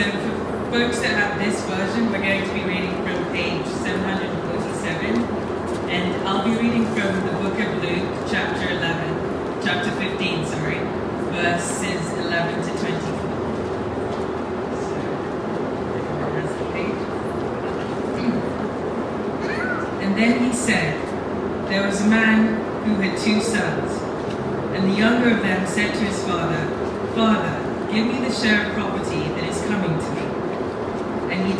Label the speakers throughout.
Speaker 1: So for folks that have this version, we're going to be reading from page 747. And I'll be reading from the book of Luke, chapter 11, chapter 15, sorry, verses 11 to 24. So, everyone has the. And then he said, There was a man who had two sons. And the younger of them said to his father, Father, give me the share of property that is coming to me. And he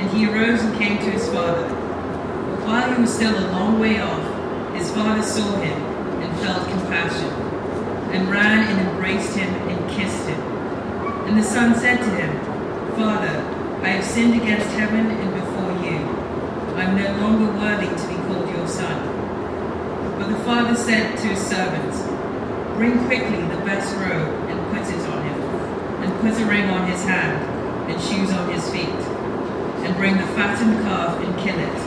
Speaker 1: And he arose and came to his father. But while he was still a long way off, his father saw him and felt compassion, and ran and embraced him and kissed him. And the son said to him, Father, I have sinned against heaven and before you. I am no longer worthy to be called your son. But the father said to his servants, Bring quickly the best robe and put it on him, and put a ring on his hand and shoes on his feet. And bring the fattened calf and kill it,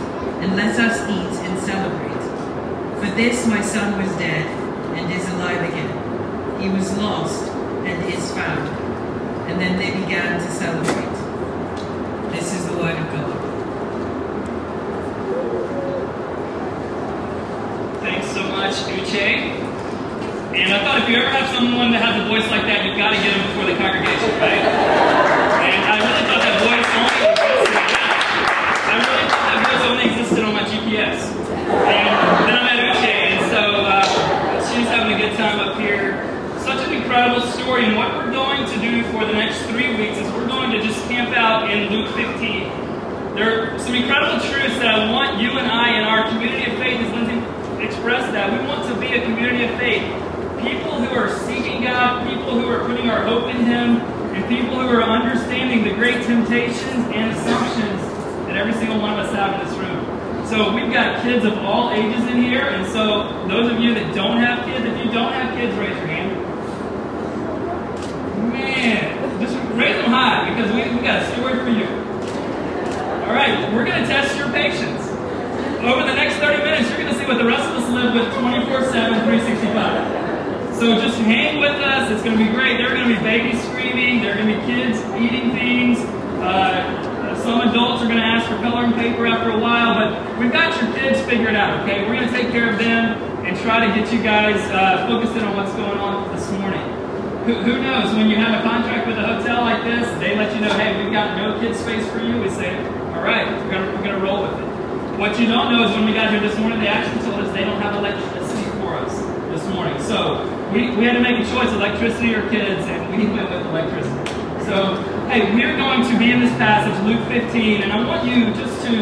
Speaker 1: and let us eat and celebrate. For this my son was dead and is alive again. He was lost and is found. And then they began to celebrate. This is the word of God.
Speaker 2: Thanks so much, Uche. And I thought if you ever have someone that has a voice like that, you've got to get them before the congregation, right? And I really thought that voice only existed. I really thought that voice only existed GPS. And then I met Uche, and so uh, she's having a good time up here. Such an incredible story. And what we're going to do for the next three weeks is we're going to just camp out in Luke 15. There are some incredible truths that I want you and I in our community of faith, as Lindsay expressed that. We want to be a community of faith. People who are seeking God, people who are putting our hope in Him, and people who are understanding the great temptations and assumptions that every single one of us have in this room. So we've got kids of all ages in here, and so those of you that don't have kids, if you don't have kids, raise your hand. Man, just raise them high because we, we got a story for you. All right, we're going to test your patience. Over the next 30 minutes, you're going to see what the rest of us live with 24 7, 365. So just hang with us. It's going to be great. There are going to be babies screaming, there are going to be kids eating things. Uh, some adults are going to ask for coloring paper after a while, but we've got your kids figured out, okay? We're going to take care of them and try to get you guys uh, focused in on what's going on this morning. Who, who knows? When you have a contract with a hotel like this, they let you know, hey, we've got no kid space for you. We say, all right, we're going we're gonna roll with it. What you don't know is when we got here this morning, they actually told us they don't have electricity for us this morning. So we, we had to make a choice, electricity or kids, and we went with electricity. So, hey, we're going to be in this passage, Luke 15, and I want you just to,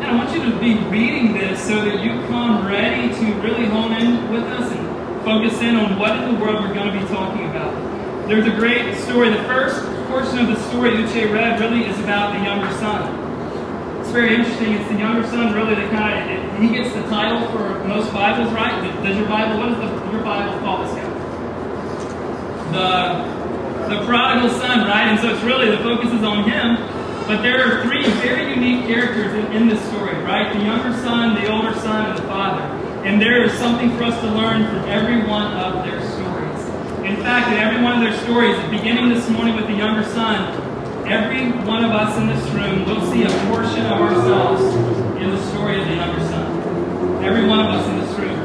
Speaker 2: and I want you to be reading this so that you come ready to really hone in with us and focus in on what in the world we're going to be talking about. There's a great story. The first portion of the story Uche read really is about the younger son. It's very interesting. It's the younger son really that kind of, he gets the title for most Bibles, right? Does your Bible, what does your Bible call this guy? The the prodigal son, right? And so it's really the focus is on him. But there are three very unique characters in, in, this story, right? The younger son, the older son, and the father. And there is something for us to learn from every one of their stories. In fact, in every one of their stories, beginning this morning with the younger son, every one of us in this room will see a portion of ourselves in the story of the younger son. Every one of us in this room.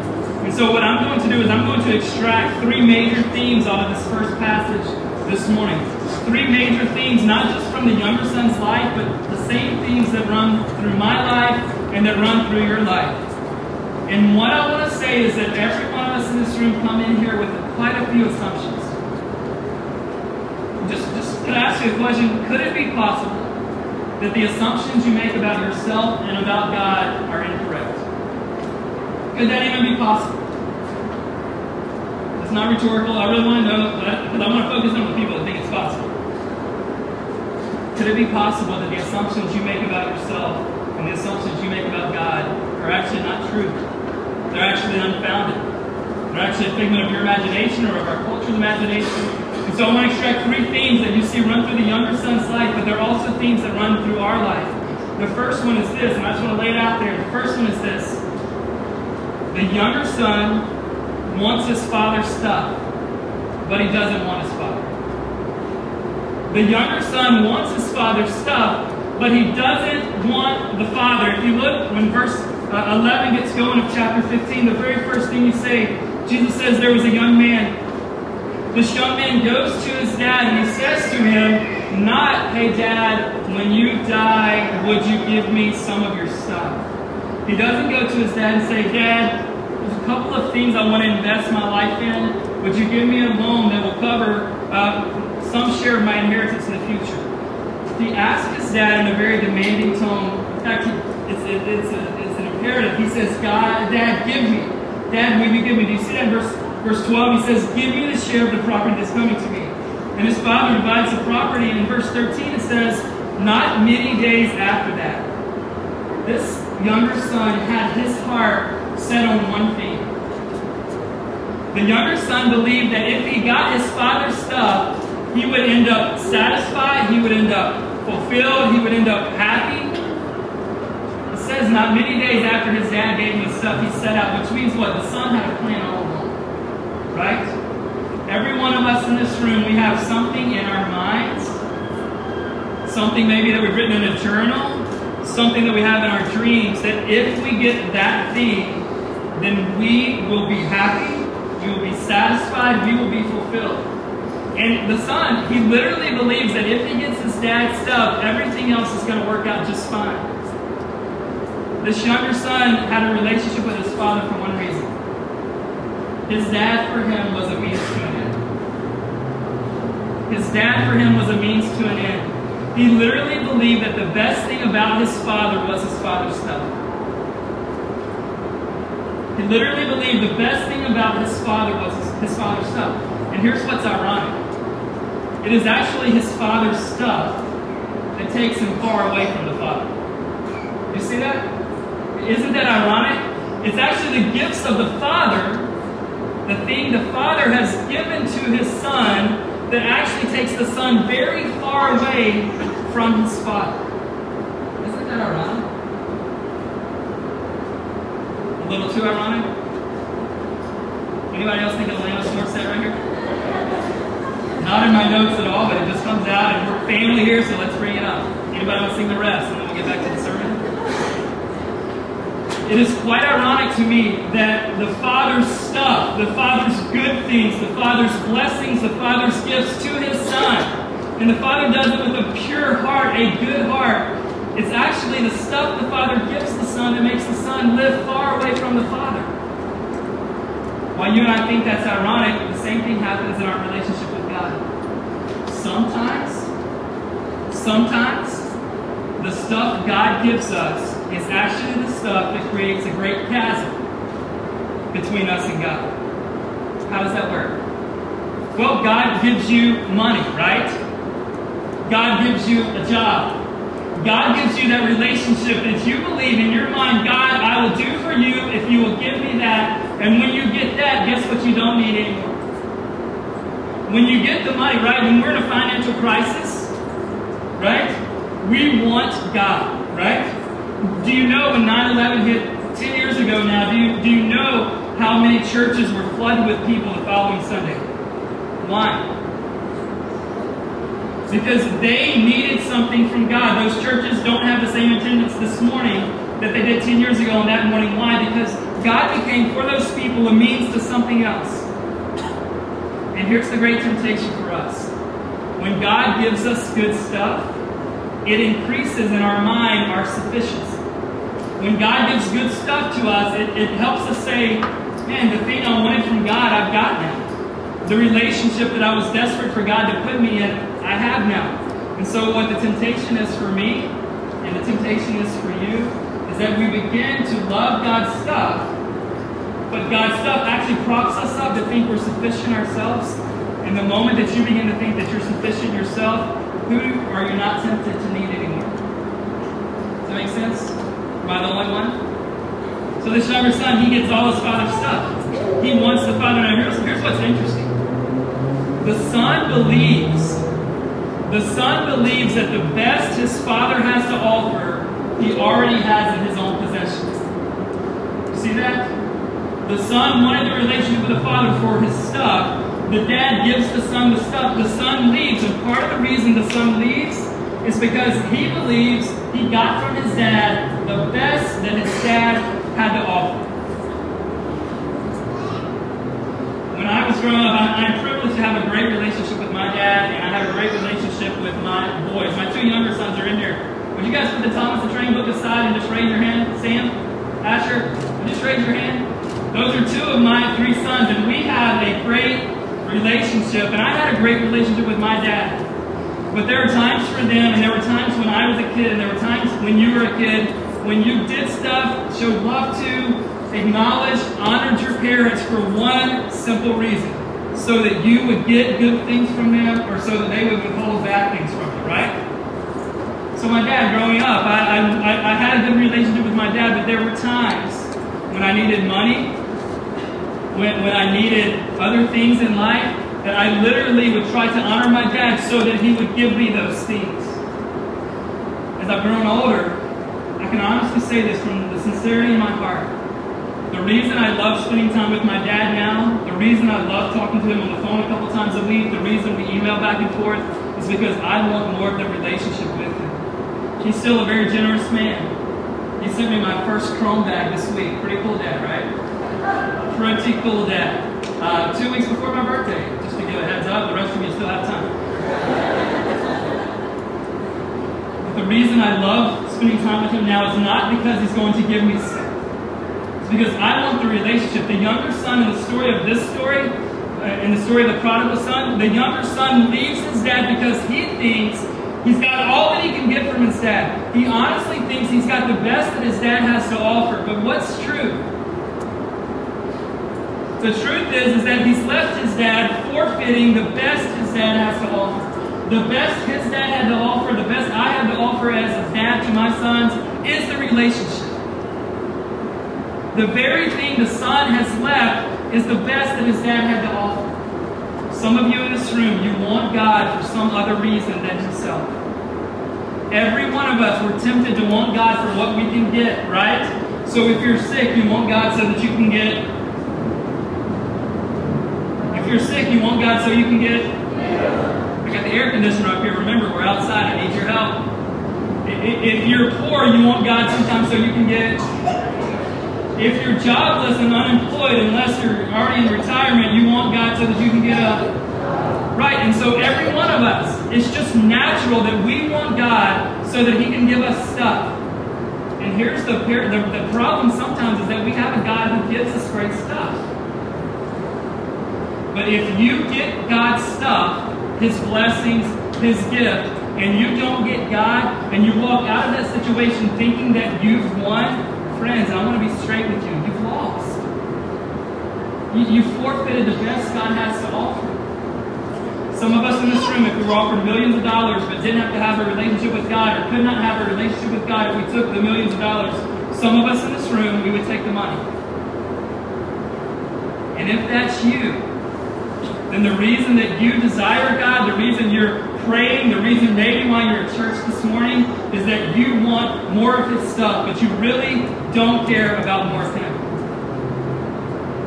Speaker 2: And so what I'm going to do is I'm going to extract three major themes out of this first passage this morning. Three major themes, not just from the younger son's life, but the same themes that run through my life and that run through your life. And what I want to say is that every one of us in this room come in here with quite a few assumptions. Just, just I ask you a question? Could it be possible that the assumptions you make about yourself and about God are incorrect? Could that even be possible? It's not rhetorical. I really want to know, because I want to focus on the people that think it's possible. Could it be possible that the assumptions you make about yourself and the assumptions you make about God are actually not true? They're actually unfounded. They're actually a figment of your imagination or of our culture's imagination. And so I want to extract three themes that you see run through the younger son's life, but they're also themes that run through our life. The first one is this, and I just want to lay it out there. The first one is this. The younger son wants his father's stuff, but he doesn't want his father. The younger son wants his father's stuff, but he doesn't want the father. If you look, when verse uh, 11 gets going of chapter 15, the very first thing you say, Jesus says there was a young man. This young man goes to his dad and he says to him, Not, hey dad, when you die, would you give me some of your stuff? He doesn't go to his dad and say, Dad, there's a couple of things I want to invest my life in. Would you give me a loan that will cover uh, some share of my inheritance in the future? He asks his dad in a very demanding tone. In fact, it's, it, it's, a, it's an imperative. He says, God, Dad, give me. Dad, will you give me? Do you see that verse, verse 12? He says, Give me the share of the property that's coming to me. And his father divides the property. And in verse 13, it says, Not many days after that, this younger son had his heart set on one thing. The younger son believed that if he got his father's stuff, he would end up satisfied, he would end up fulfilled, he would end up happy. It says not many days after his dad gave him the stuff, he set out, which means what? The son had a plan all along. Right? Every one of us in this room, we have something in our minds, something maybe that we've written in a journal, something that we have in our dreams, that if we get that thing, then we will be happy, satisfied, we will be fulfilled. And the son, he literally believes that if he gets his dad's stuff, everything else is going to work out just fine. This younger son had a relationship with his father for one reason. His dad for him was a means to an end. His dad for him was a means to an end. He literally believed that the best thing about his father was his father's stuff. He literally believed the best thing about his father was his, father's stuff. And here's what's ironic it is actually his father's stuff that takes him far away from the father. You see that? Isn't that ironic? It's actually the gifts of the father, the thing the father has given to his son, that actually takes the son very far away from his father. Isn't that ironic? A little too ironic? Anybody else think of Alanis Morissette right here? Not in my notes at all, but it just comes out, and we're family here, so let's bring it up. Anybody want to sing the rest, and then we'll get back to the sermon? It is quite ironic to me that the Father's stuff, the Father's good things, the Father's blessings, the Father's gifts to His Son, and the Father does it with a pure heart, a good heart. It's actually the stuff the Father gives the Son that makes the Son live far away from the Father. While you and I think that's ironic, the same thing happens in our relationship with God. Sometimes, sometimes, the stuff God gives us is actually the stuff that creates a great chasm between us and God. How does that work? Well, God gives you money, right? God gives you a job. God gives you that relationship that you believe in your mind, God, I will do for you if you will give me that. And when you get that, guess what you don't need anymore? When you get the money, right? When we're in a financial crisis, right? We want God, right? Do you know when 9-11 hit 10 years ago now, do you, do you know how many churches were flooded with people the following Sunday? Why? Because they needed something from God. Those churches don't have the same attendance this morning that they did 10 years ago on that morning. Why? Because God became for those people a means to something else. And here's the great temptation for us. when God gives us good stuff, it increases in our mind our sufficiency. When God gives good stuff to us, it, it helps us say, man, the thing I wanted from God, I've got now. The relationship that I was desperate for God to put me in, I have now. And so, what the temptation is for me, and the temptation is for you, is that we begin to love God's stuff, but God's stuff actually props us up to think we're sufficient ourselves. And the moment that you begin to think that you're sufficient yourself, who are you not tempted to need anymore? Does that make sense? Am I the only one? So this younger son, he gets all his father's stuff. He wants the father. Now here's, here's what's interesting. The son believes, the son believes that the best his father has to offer, he already has in his own possession. See that? The son wanted the relationship with the father for his stuff, the dad gives the son the stuff. The son leaves, and part of the reason the son leaves is because he believes he got from his dad the best that his dad had to offer. When I was growing up, I, am privileged to have a great relationship with my dad, and I have a great relationship with my boys. My two younger sons are in here. Would you guys put the Thomas the Train book aside and just raise your hand? Sam, Asher, just raise your hand. Those are two of my three sons, and we have a great relationship, and I had a great relationship with my dad. But there were times for them, and there were times when I was a kid, and there were times when you were a kid, when you did stuff, showed love to, acknowledged, honored your parents for one simple reason so that you would get good things from them, or so that they would withhold bad things from you? So, my dad, growing up, I, I, I had a good relationship with my dad, but there were times when I needed money when, when I needed other things in life, that I literally would try to honor my dad so that he would give me those things. As I've grown older, I can honestly say this from the sincerity in my heart. The reason I love spending time with my dad now, the reason I love talking to him on the phone a couple times a week, the reason we email back and forth, is because I want more of the relationship. He's still a very generous man. He sent me my first Chrome bag this week. Pretty cool, Dad, right? pretty cool dad. Uh, two weeks before my birthday, just to give a heads up, the rest of you still have time. but the reason I love spending time with him now is not because he's going to give me stuff. It's because I want the relationship. The younger son in the story of this story, uh, in the story of the prodigal son, the younger son leaves his dad because he thinks He's got all that he can get from his dad. He honestly thinks he's got the best that his dad has to offer. But what's true? The truth is, is that he's left his dad forfeiting the best his dad has to offer. The best his dad had to offer, the best I have to offer as a dad to my sons, is the relationship. The very thing the son has left is the best that his dad had to offer. Some of you in this room, you want God for some other reason than himself. Every one of us, we're tempted to want God for what we can get, right? So if you're sick, you want God so that you can get if you're sick, you want God so you can get. I got the air conditioner up here. Remember, we're outside. I need your help. If you're poor, you want God sometimes so you can get. If you're jobless and unemployed, unless you're already in retirement, you want God so that you can get up. Right, and so every one of us, it's just natural that we want God so that He can give us stuff. And here's the, the, the problem sometimes is that we have a God who gives us great stuff. But if you get God's stuff, His blessings, His gift, and you don't get God, and you walk out of that situation thinking that you've won, friends, I want to be straight with you. You've lost. You, you forfeited the best God has to offer. Some of us in this room, if we were offered millions of dollars but didn't have to have a relationship with God or could not have a relationship with God if we took the millions of dollars, some of us in this room, we would take the money. And if that's you, then the reason that you desire God, the reason you're praying, the reason maybe why you're at church this morning is that you want more of His stuff, but you really don't care about more of Him.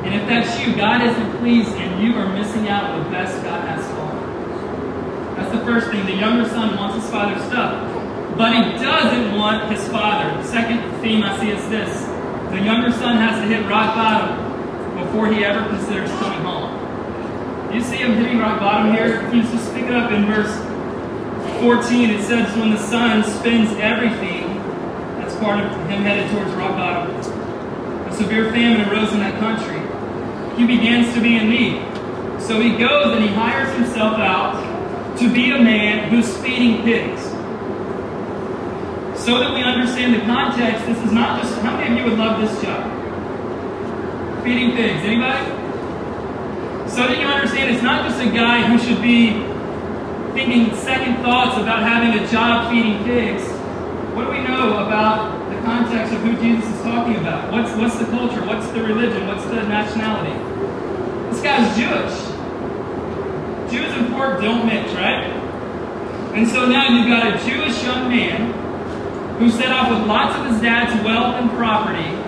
Speaker 2: And if that's you, God isn't pleased and you are missing out on the best God has to offer. That's the first thing. The younger son wants his father's stuff, but he doesn't want his father. The second theme I see is this the younger son has to hit rock bottom before he ever considers coming home. You see him hitting rock bottom here? You just pick it up in verse 14, it says, When the son spins everything, that's part of him headed towards rock bottom. A severe famine arose in that country. He begins to be in need. So he goes and he hires himself out to be a man who's feeding pigs. So that we understand the context, this is not just, how many of you would love this job? Feeding pigs. Anybody? So that you understand it's not just a guy who should be thinking second thoughts about having a job feeding pigs. What do we know about the context of who Jesus is talking about? What's, what's the culture? What's the religion? What's the nationality? This guy's Jewish. Jews and pork don't mix, right? And so now you've got a Jewish young man who set off with lots of his dad's wealth and property.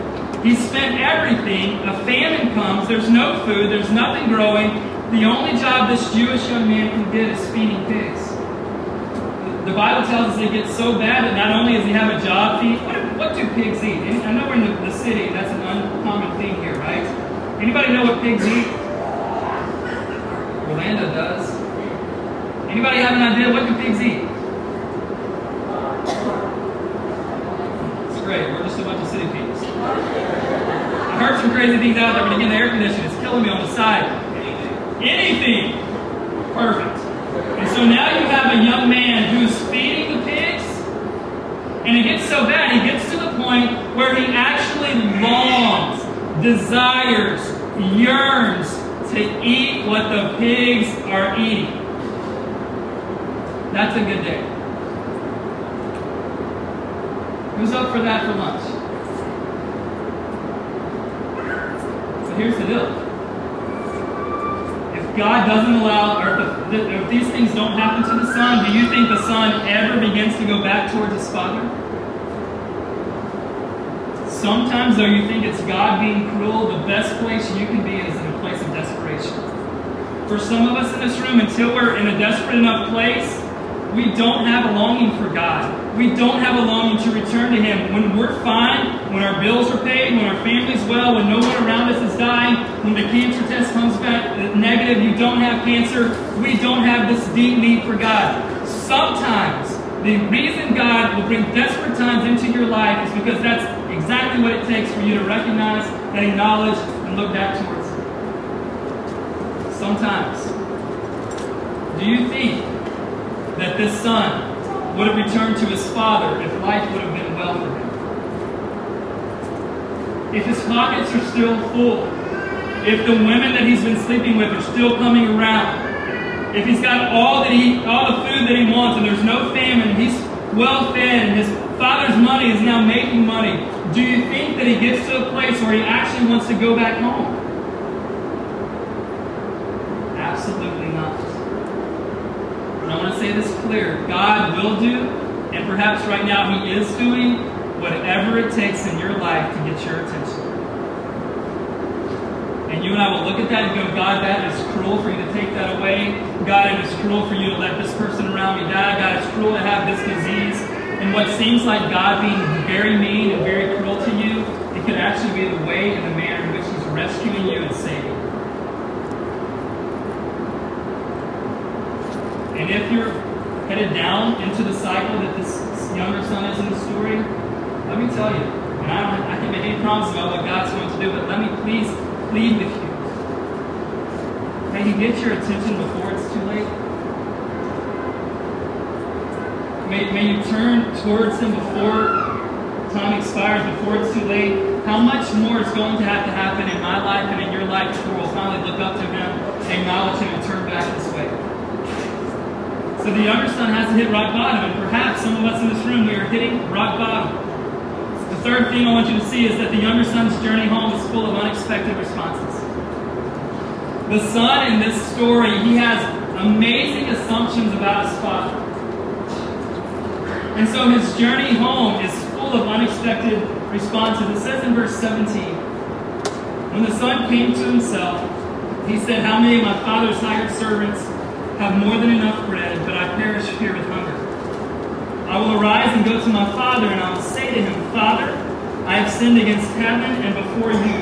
Speaker 2: He spent everything. A famine comes. There's no food. There's nothing growing. The only job this Jewish young man can get is feeding pigs. The Bible tells us it gets so bad that not only does he have a job feed, what, what do pigs eat? I know we're in the, the city. That's an uncommon thing here, right? Anybody know what pigs eat? Orlando does. Anybody have an idea what do pigs eat? It's great. We're just a bunch of city pigs. I heard some crazy things out there, but again, the air conditioning is killing me on the side. Anything. Perfect. And so now you have a young man who's feeding the pigs, and it gets so bad, he gets to the point where he actually longs, desires, yearns to eat what the pigs are eating. That's a good day. Who's up for that for lunch? So here's the deal. God doesn't allow, or if these things don't happen to the son, do you think the son ever begins to go back towards his father? Sometimes, though, you think it's God being cruel, the best place you can be is in a place of desperation. For some of us in this room, until we're in a desperate enough place, we don't have a longing for God. We don't have a longing to return to Him. When we're fine, when our bills are paid, when our family's well, when no one around us is dying, when the cancer test comes back negative, you don't have cancer, we don't have this deep need for God. Sometimes the reason God will bring desperate times into your life is because that's exactly what it takes for you to recognize and acknowledge and look back towards. Sometimes. Do you think that this son would have returned to his father if life would have been well for him? If his pockets are still full, if the women that he's been sleeping with are still coming around, if he's got all that he all the food that he wants and there's no famine, he's well fed and his father's money is now making money, do you think that he gets to a place where he actually wants to go back home? Absolutely I want to say this clear God will do, and perhaps right now He is doing, whatever it takes in your life to get your attention. And you and I will look at that and go, God, that is cruel for you to take that away. God, it is cruel for you to let this person around me die. God, it's cruel to have this disease. And what seems like God being very mean and very cruel to you, it could actually be the way and the manner in which He's rescuing you and saving you. And if you're headed down into the cycle that this younger son is in the story, let me tell you, and I, don't, I can't make any promises about what God's going to do, but let me please plead with you. May He get your attention before it's too late. May, may you turn towards Him before time expires, before it's too late. How much more is going to have to happen in my life and in your life before we'll finally look up to Him, acknowledge Him, and turn back? So the younger son has to hit rock bottom, and perhaps some of us in this room, we are hitting rock bottom. The third thing I want you to see is that the younger son's journey home is full of unexpected responses. The son in this story, he has amazing assumptions about his father. And so his journey home is full of unexpected responses. It says in verse 17 When the son came to himself, he said, How many of my father's hired servants have more than enough bread, but I perish here with hunger? I will arise and go to my father, and I will say to him, Father, I have sinned against heaven and before you.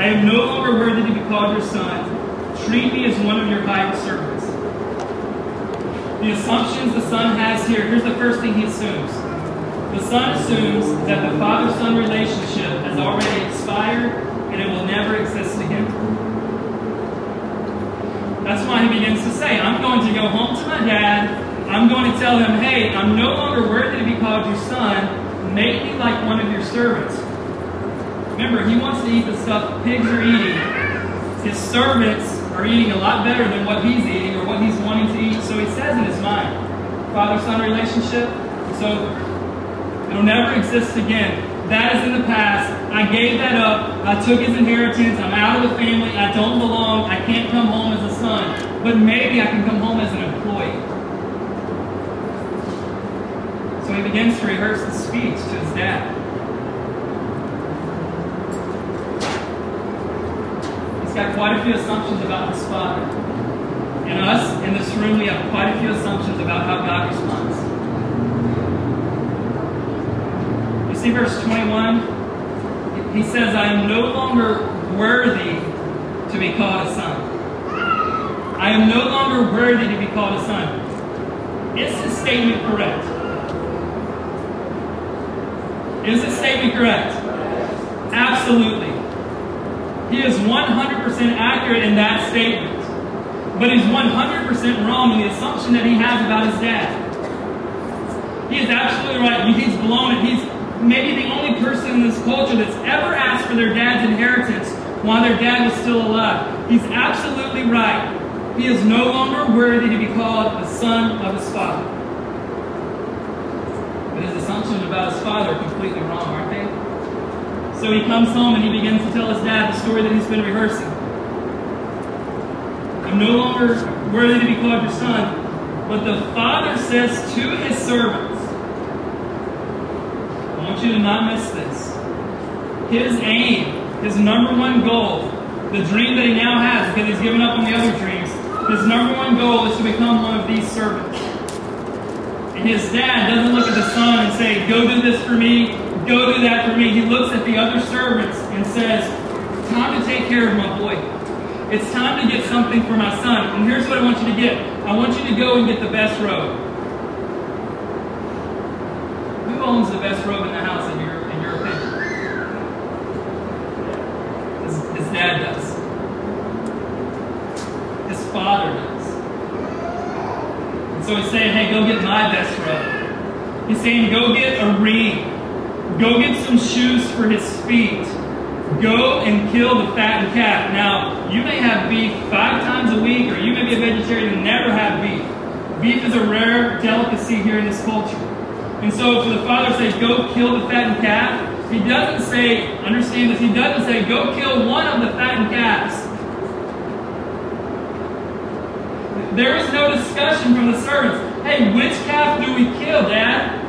Speaker 2: I am no longer worthy to be called your son. treat me as one of your hired servants. The assumptions the son has here, here's the first thing he assumes. The son assumes that the father son relationship has already expired and it will never exist. That's why he begins to say, I'm going to go home to my dad. I'm going to tell him, hey, I'm no longer worthy to be called your son. Make me like one of your servants. Remember, he wants to eat the stuff pigs are eating. His servants are eating a lot better than what he's eating or what he's wanting to eat. So he says in his mind, father son relationship, it's over. It'll never exist again. That is in the past. I gave that up. I took his inheritance. I'm out of the family. I don't belong. I can't come home as a son. But maybe I can come home as an employee. So he begins to rehearse the speech to his dad. He's got quite a few assumptions about his father. And us in this room, we have quite a few assumptions about how God responds. You see verse 21? He says, I am no longer worthy to be called a son. I am no longer worthy to be called a son. Is this statement correct? Is this statement correct? Absolutely. He is 100% accurate in that statement. But he's 100% wrong in the assumption that he has about his dad. He is absolutely right. He's blown it. He's maybe the only person in this culture that's ever asked for their dad's inheritance while their dad was still alive. He's absolutely right. He is no longer worthy to be called the son of his father. But his assumptions about his father are completely wrong, aren't they? So he comes home and he begins to tell his dad the story that he's been rehearsing. I'm no longer worthy to be called your son. But the father says to his servants, I want you to not miss this. His aim, his number one goal, the dream that he now has because he's given up on the other dreams, his number one goal is to become one of these servants. And his dad doesn't look at the son and say, Go do this for me, go do that for me. He looks at the other servants and says, Time to take care of my boy. It's time to get something for my son. And here's what I want you to get I want you to go and get the best robe. Owns the best robe in the house, in your, in your opinion? His, his dad does. His father does. And so he's saying, hey, go get my best robe. He's saying, go get a ring. Go get some shoes for his feet. Go and kill the fattened calf. Now, you may have beef five times a week, or you may be a vegetarian and never have beef. Beef is a rare delicacy here in this culture. And so, for the father to say, go kill the fattened calf, he doesn't say, understand this, he doesn't say, go kill one of the fattened calves. There is no discussion from the servants. Hey, which calf do we kill, Dad?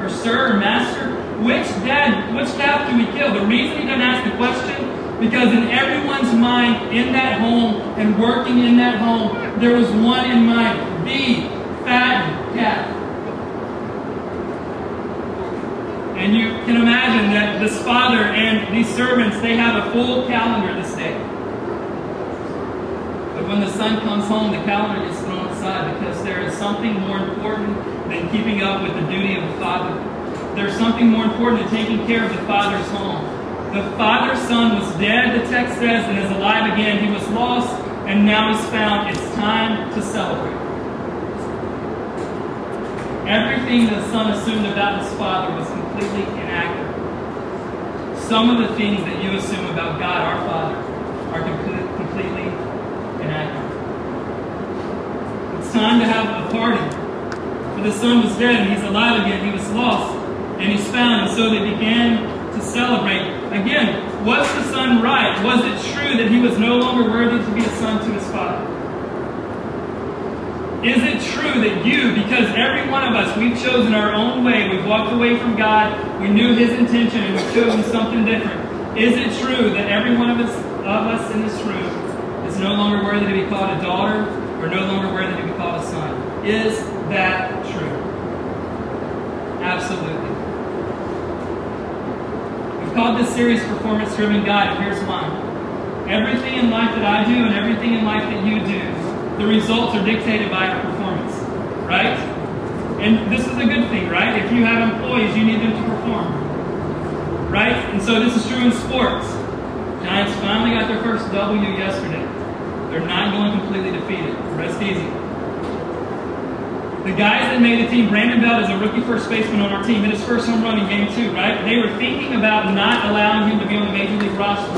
Speaker 2: Or sir or master? Which dad, which calf do we kill? The reason he doesn't ask the question, because in everyone's mind in that home and working in that home, there was one in mind, the fattened calf. And you can imagine that this father and these servants, they have a full calendar this day. But when the son comes home, the calendar gets thrown aside because there is something more important than keeping up with the duty of the father. There's something more important than taking care of the father's home. The father's son was dead, the text says, and is alive again. He was lost, and now he's found. It's time to celebrate. Everything the son assumed about his father was completely inaccurate. Some of the things that you assume about God, our Father, are complete, completely inaccurate. It's time to have a party. For the son was dead and he's alive again. He was lost and he's found. And so they began to celebrate. Again, was the son right? Was it true that he was no longer worthy to be a son to his father? Is it true that you, because every one of us, we've chosen our own way, we've walked away from God, we knew His intention, and we've chosen something different? Is it true that every one of us, of us in this room is no longer worthy to be called a daughter or no longer worthy to be called a son? Is that true? Absolutely. We've called this series Performance Driven God, and here's why. everything in life that I do and everything in life that you do, the results are dictated by our performance, right? And this is a good thing, right? If you have employees, you need them to perform, right? And so this is true in sports. Giants finally got their first W yesterday. They're not going completely defeated. Rest easy. The guys that made the team, Brandon Belt is a rookie first baseman on our team, hit his first home run in game two, right? They were thinking about not allowing him to be on the major league roster.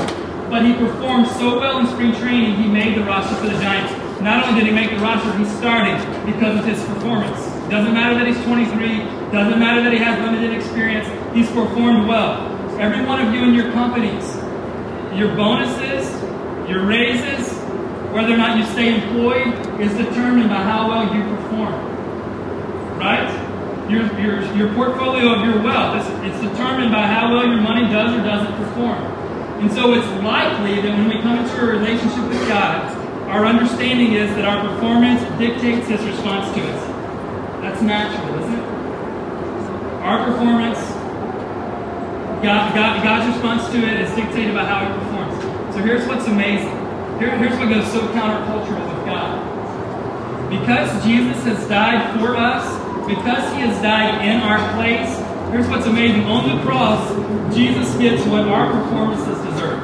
Speaker 2: But he performed so well in spring training, he made the roster for the Giants. Not only did he make the roster, he started because of his performance. Doesn't matter that he's 23, doesn't matter that he has limited experience, he's performed well. Every one of you in your companies, your bonuses, your raises, whether or not you stay employed, is determined by how well you perform right? Your, your, your portfolio of your wealth, it's, it's determined by how well your money does or doesn't perform. And so it's likely that when we come into a relationship with God, our understanding is that our performance dictates his response to us. That's natural, isn't it? Our performance, God, God, God's response to it is dictated by how he performs. So here's what's amazing. Here, here's what goes so countercultural with God. Because Jesus has died for us, because he has died in our place, here's what's amazing. On the cross, Jesus gets what our performances deserve.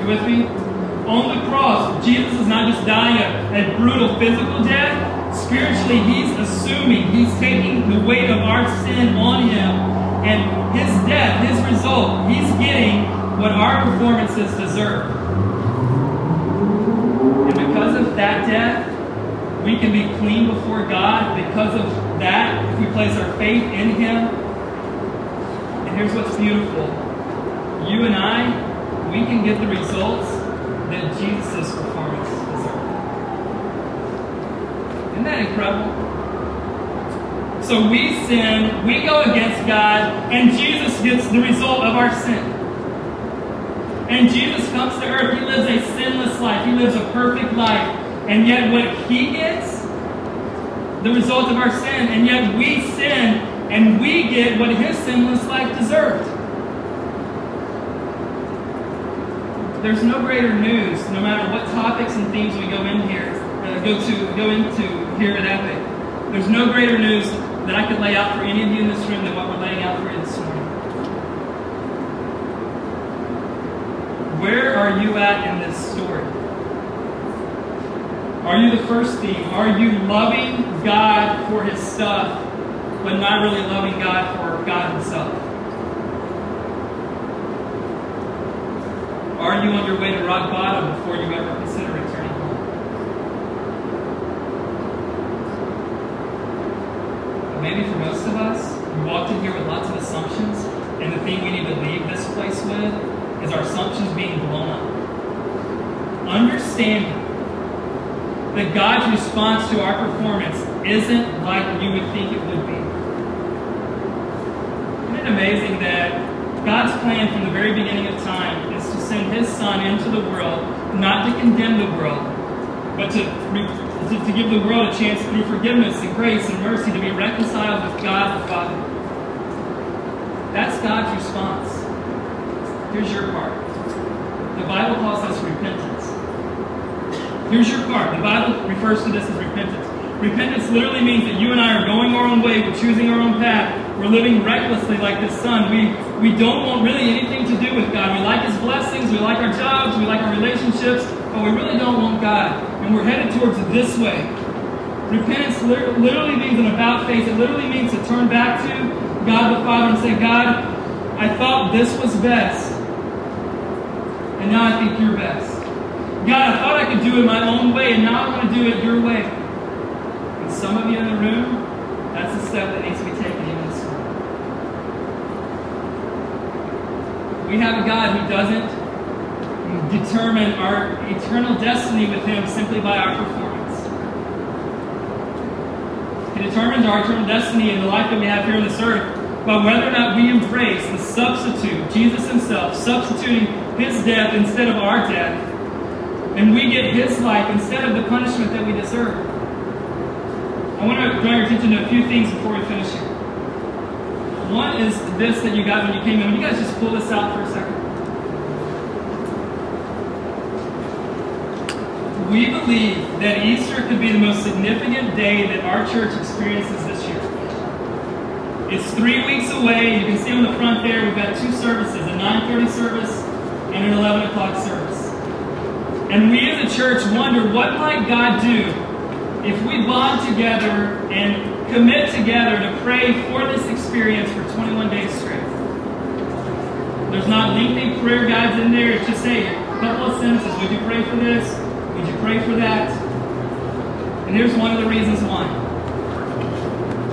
Speaker 2: You with me? On the cross, Jesus is not just dying a, a brutal physical death. Spiritually, he's assuming, he's taking the weight of our sin on him. And his death, his result, he's getting what our performances deserve. And because of that death, we can be clean before God because of that, if we place our faith in Him. And here's what's beautiful you and I, we can get the results that Jesus' performance deserved. Isn't that incredible? So we sin, we go against God, and Jesus gets the result of our sin. And Jesus comes to earth. He lives a sinless life. He lives a perfect life. And yet, what he gets, the result of our sin, and yet we sin and we get what his sinless life deserved. There's no greater news, no matter what topics and themes we go in here, uh, go to, go into here at Epic. There's no greater news that I could lay out for any of you in this room than what we're laying out for you this morning. Where are you at in this story? Are you the first theme? Are you loving God for his stuff, but not really loving God for God himself? Are you on your way to rock bottom before you ever consider returning home? Maybe for most of us, we walked in here with lots of assumptions, and the thing we need to leave this place with is our assumptions being blown up. Understanding that God's response to our performance isn't like you would think it would be. Isn't it amazing that God's plan from the very beginning of time send His Son into the world, not to condemn the world, but to, to, to give the world a chance through forgiveness and grace and mercy to be reconciled with God the Father? That's God's response. Here's your part. The Bible calls this repentance. Here's your part. The Bible refers to this as repentance. Repentance literally means that you and I are going our own way, we're choosing our own path, we're living recklessly like this son. We we don't want really anything to do with God. We like his blessings, we like our jobs, we like our relationships, but we really don't want God. And we're headed towards this way. Repentance literally means an about face. It literally means to turn back to God the Father and say, God, I thought this was best. And now I think you're best. God, I thought I could do it my own way, and now I want to do it your way. And some of you in the room, that's the step that needs to be taken in this morning. We have a God who doesn't determine our eternal destiny with Him simply by our performance. He determines our eternal destiny in the life that we have here on this earth by whether or not we embrace the substitute, Jesus Himself, substituting His death instead of our death and we get his life instead of the punishment that we deserve. I want to draw your attention to a few things before we finish here. One is this that you got when you came in. Will you guys just pull this out for a second? we believe that Easter could be the most significant day that our church experiences this year. It's three weeks away. You can see on the front there, we've got two services, a 9.30 service and an 11 o'clock service. And we as a church wonder, what might God do if we bond together and commit together to pray for this experience for 21 days straight? There's not lengthy prayer guides in there. It's just, a couple of sentences. Would you pray for this? Would you pray for that? And here's one of the reasons why.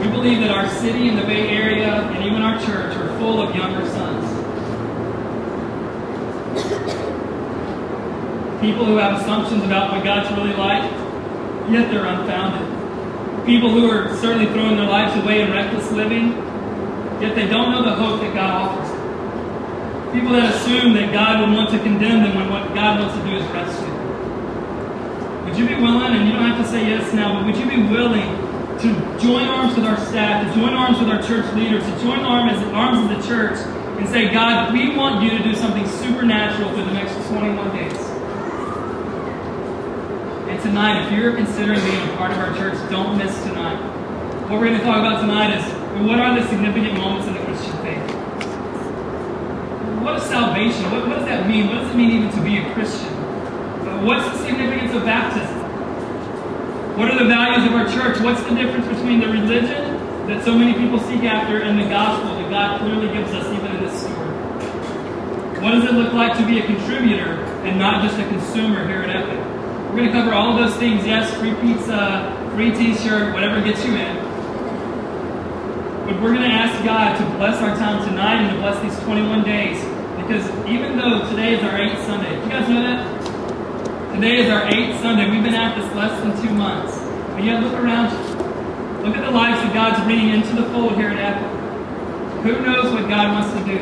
Speaker 2: We believe that our city and the Bay Area and even our church are full of younger sons. People who have assumptions about what God's really like, yet they're unfounded. People who are certainly throwing their lives away in reckless living, yet they don't know the hope that God offers. People that assume that God would want to condemn them when what God wants to do is rescue. Would you be willing, and you don't have to say yes now, but would you be willing to join arms with our staff, to join arms with our church leaders, to join arms as, arms as a church, and say, God, we want you to do something supernatural for the next 21 days. Tonight, if you're considering being a part of our church, don't miss tonight. What we're going to talk about tonight is what are the significant moments in the Christian faith? What is salvation? What, what does that mean? What does it mean even to be a Christian? What's the significance of baptism? What are the values of our church? What's the difference between the religion that so many people seek after and the gospel that God clearly gives us even in this story? What does it look like to be a contributor and not just a consumer here at Epic? We're going to cover all of those things. Yes, free pizza, free t-shirt, whatever gets you in. But we're going to ask God to bless our time tonight and to bless these 21 days. Because even though today is our eighth Sunday, you guys know that? Today is our eighth Sunday. We've been at this less than two months. But yet, look around. Look at the lives that God's bringing into the fold here at Epic. Who knows what God wants to do?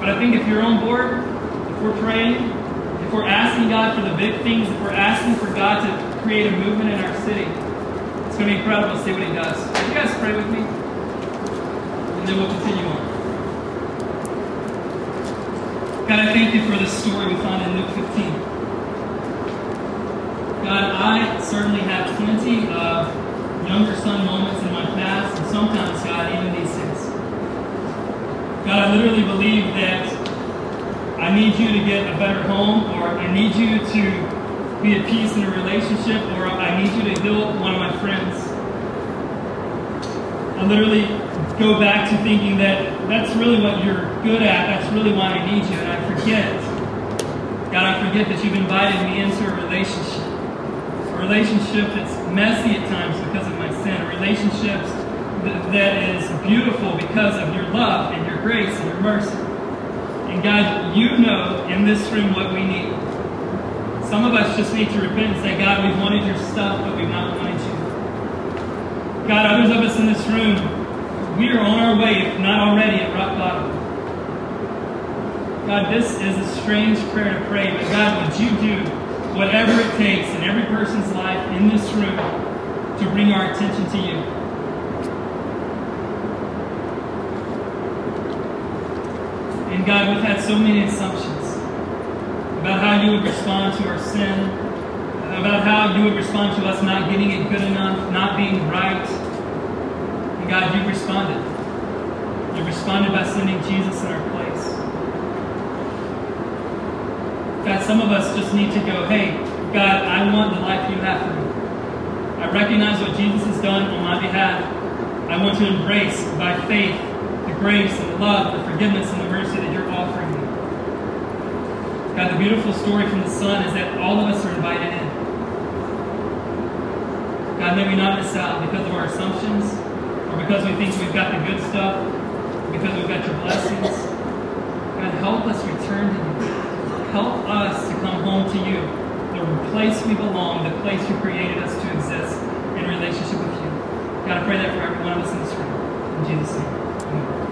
Speaker 2: But I think if you're on board, if we're praying, if we're asking God for the big things, if we're asking for God to create a movement in our city, it's going to be incredible to see what He does. Will you guys pray with me? And then we'll continue on. God, I thank you for this story we found in Luke 15. God, I certainly have plenty of younger son moments in my past, and sometimes, God, even these days. God, I literally believe that I need you to get a better home, or I need you to be at peace in a relationship, or I need you to heal one of my friends. I literally go back to thinking that that's really what you're good at, that's really why I need you, and I forget. God, I forget that you've invited me into a relationship a relationship that's messy at times because of my sin, a relationship that is beautiful because of your love and your grace and your mercy. And God, you know in this room what we need. Some of us just need to repent and say, God, we've wanted your stuff, but we've not wanted you. God, others of us in this room, we are on our way, if not already, at rock bottom. God, this is a strange prayer to pray, but God, would you do whatever it takes in every person's life in this room to bring our attention to you. God, we've had so many assumptions about how you would respond to our sin, about how you would respond to us not getting it good enough, not being right. And God, you responded. You responded by sending Jesus in our place. God, some of us just need to go, hey, God, I want the life you have for me. I recognize what Jesus has done on my behalf. I want to embrace by faith the grace and the love, the forgiveness and the mercy that you're offering me. God, the beautiful story from the Son is that all of us are invited in. God, may we not miss out because of our assumptions or because we think we've got the good stuff, because we've got your blessings. God, help us return to you. Help us to come home to you, the place we belong, the place you created us to exist in relationship with you. God, I pray that for every one of us in this room. In Jesus' name. Amen.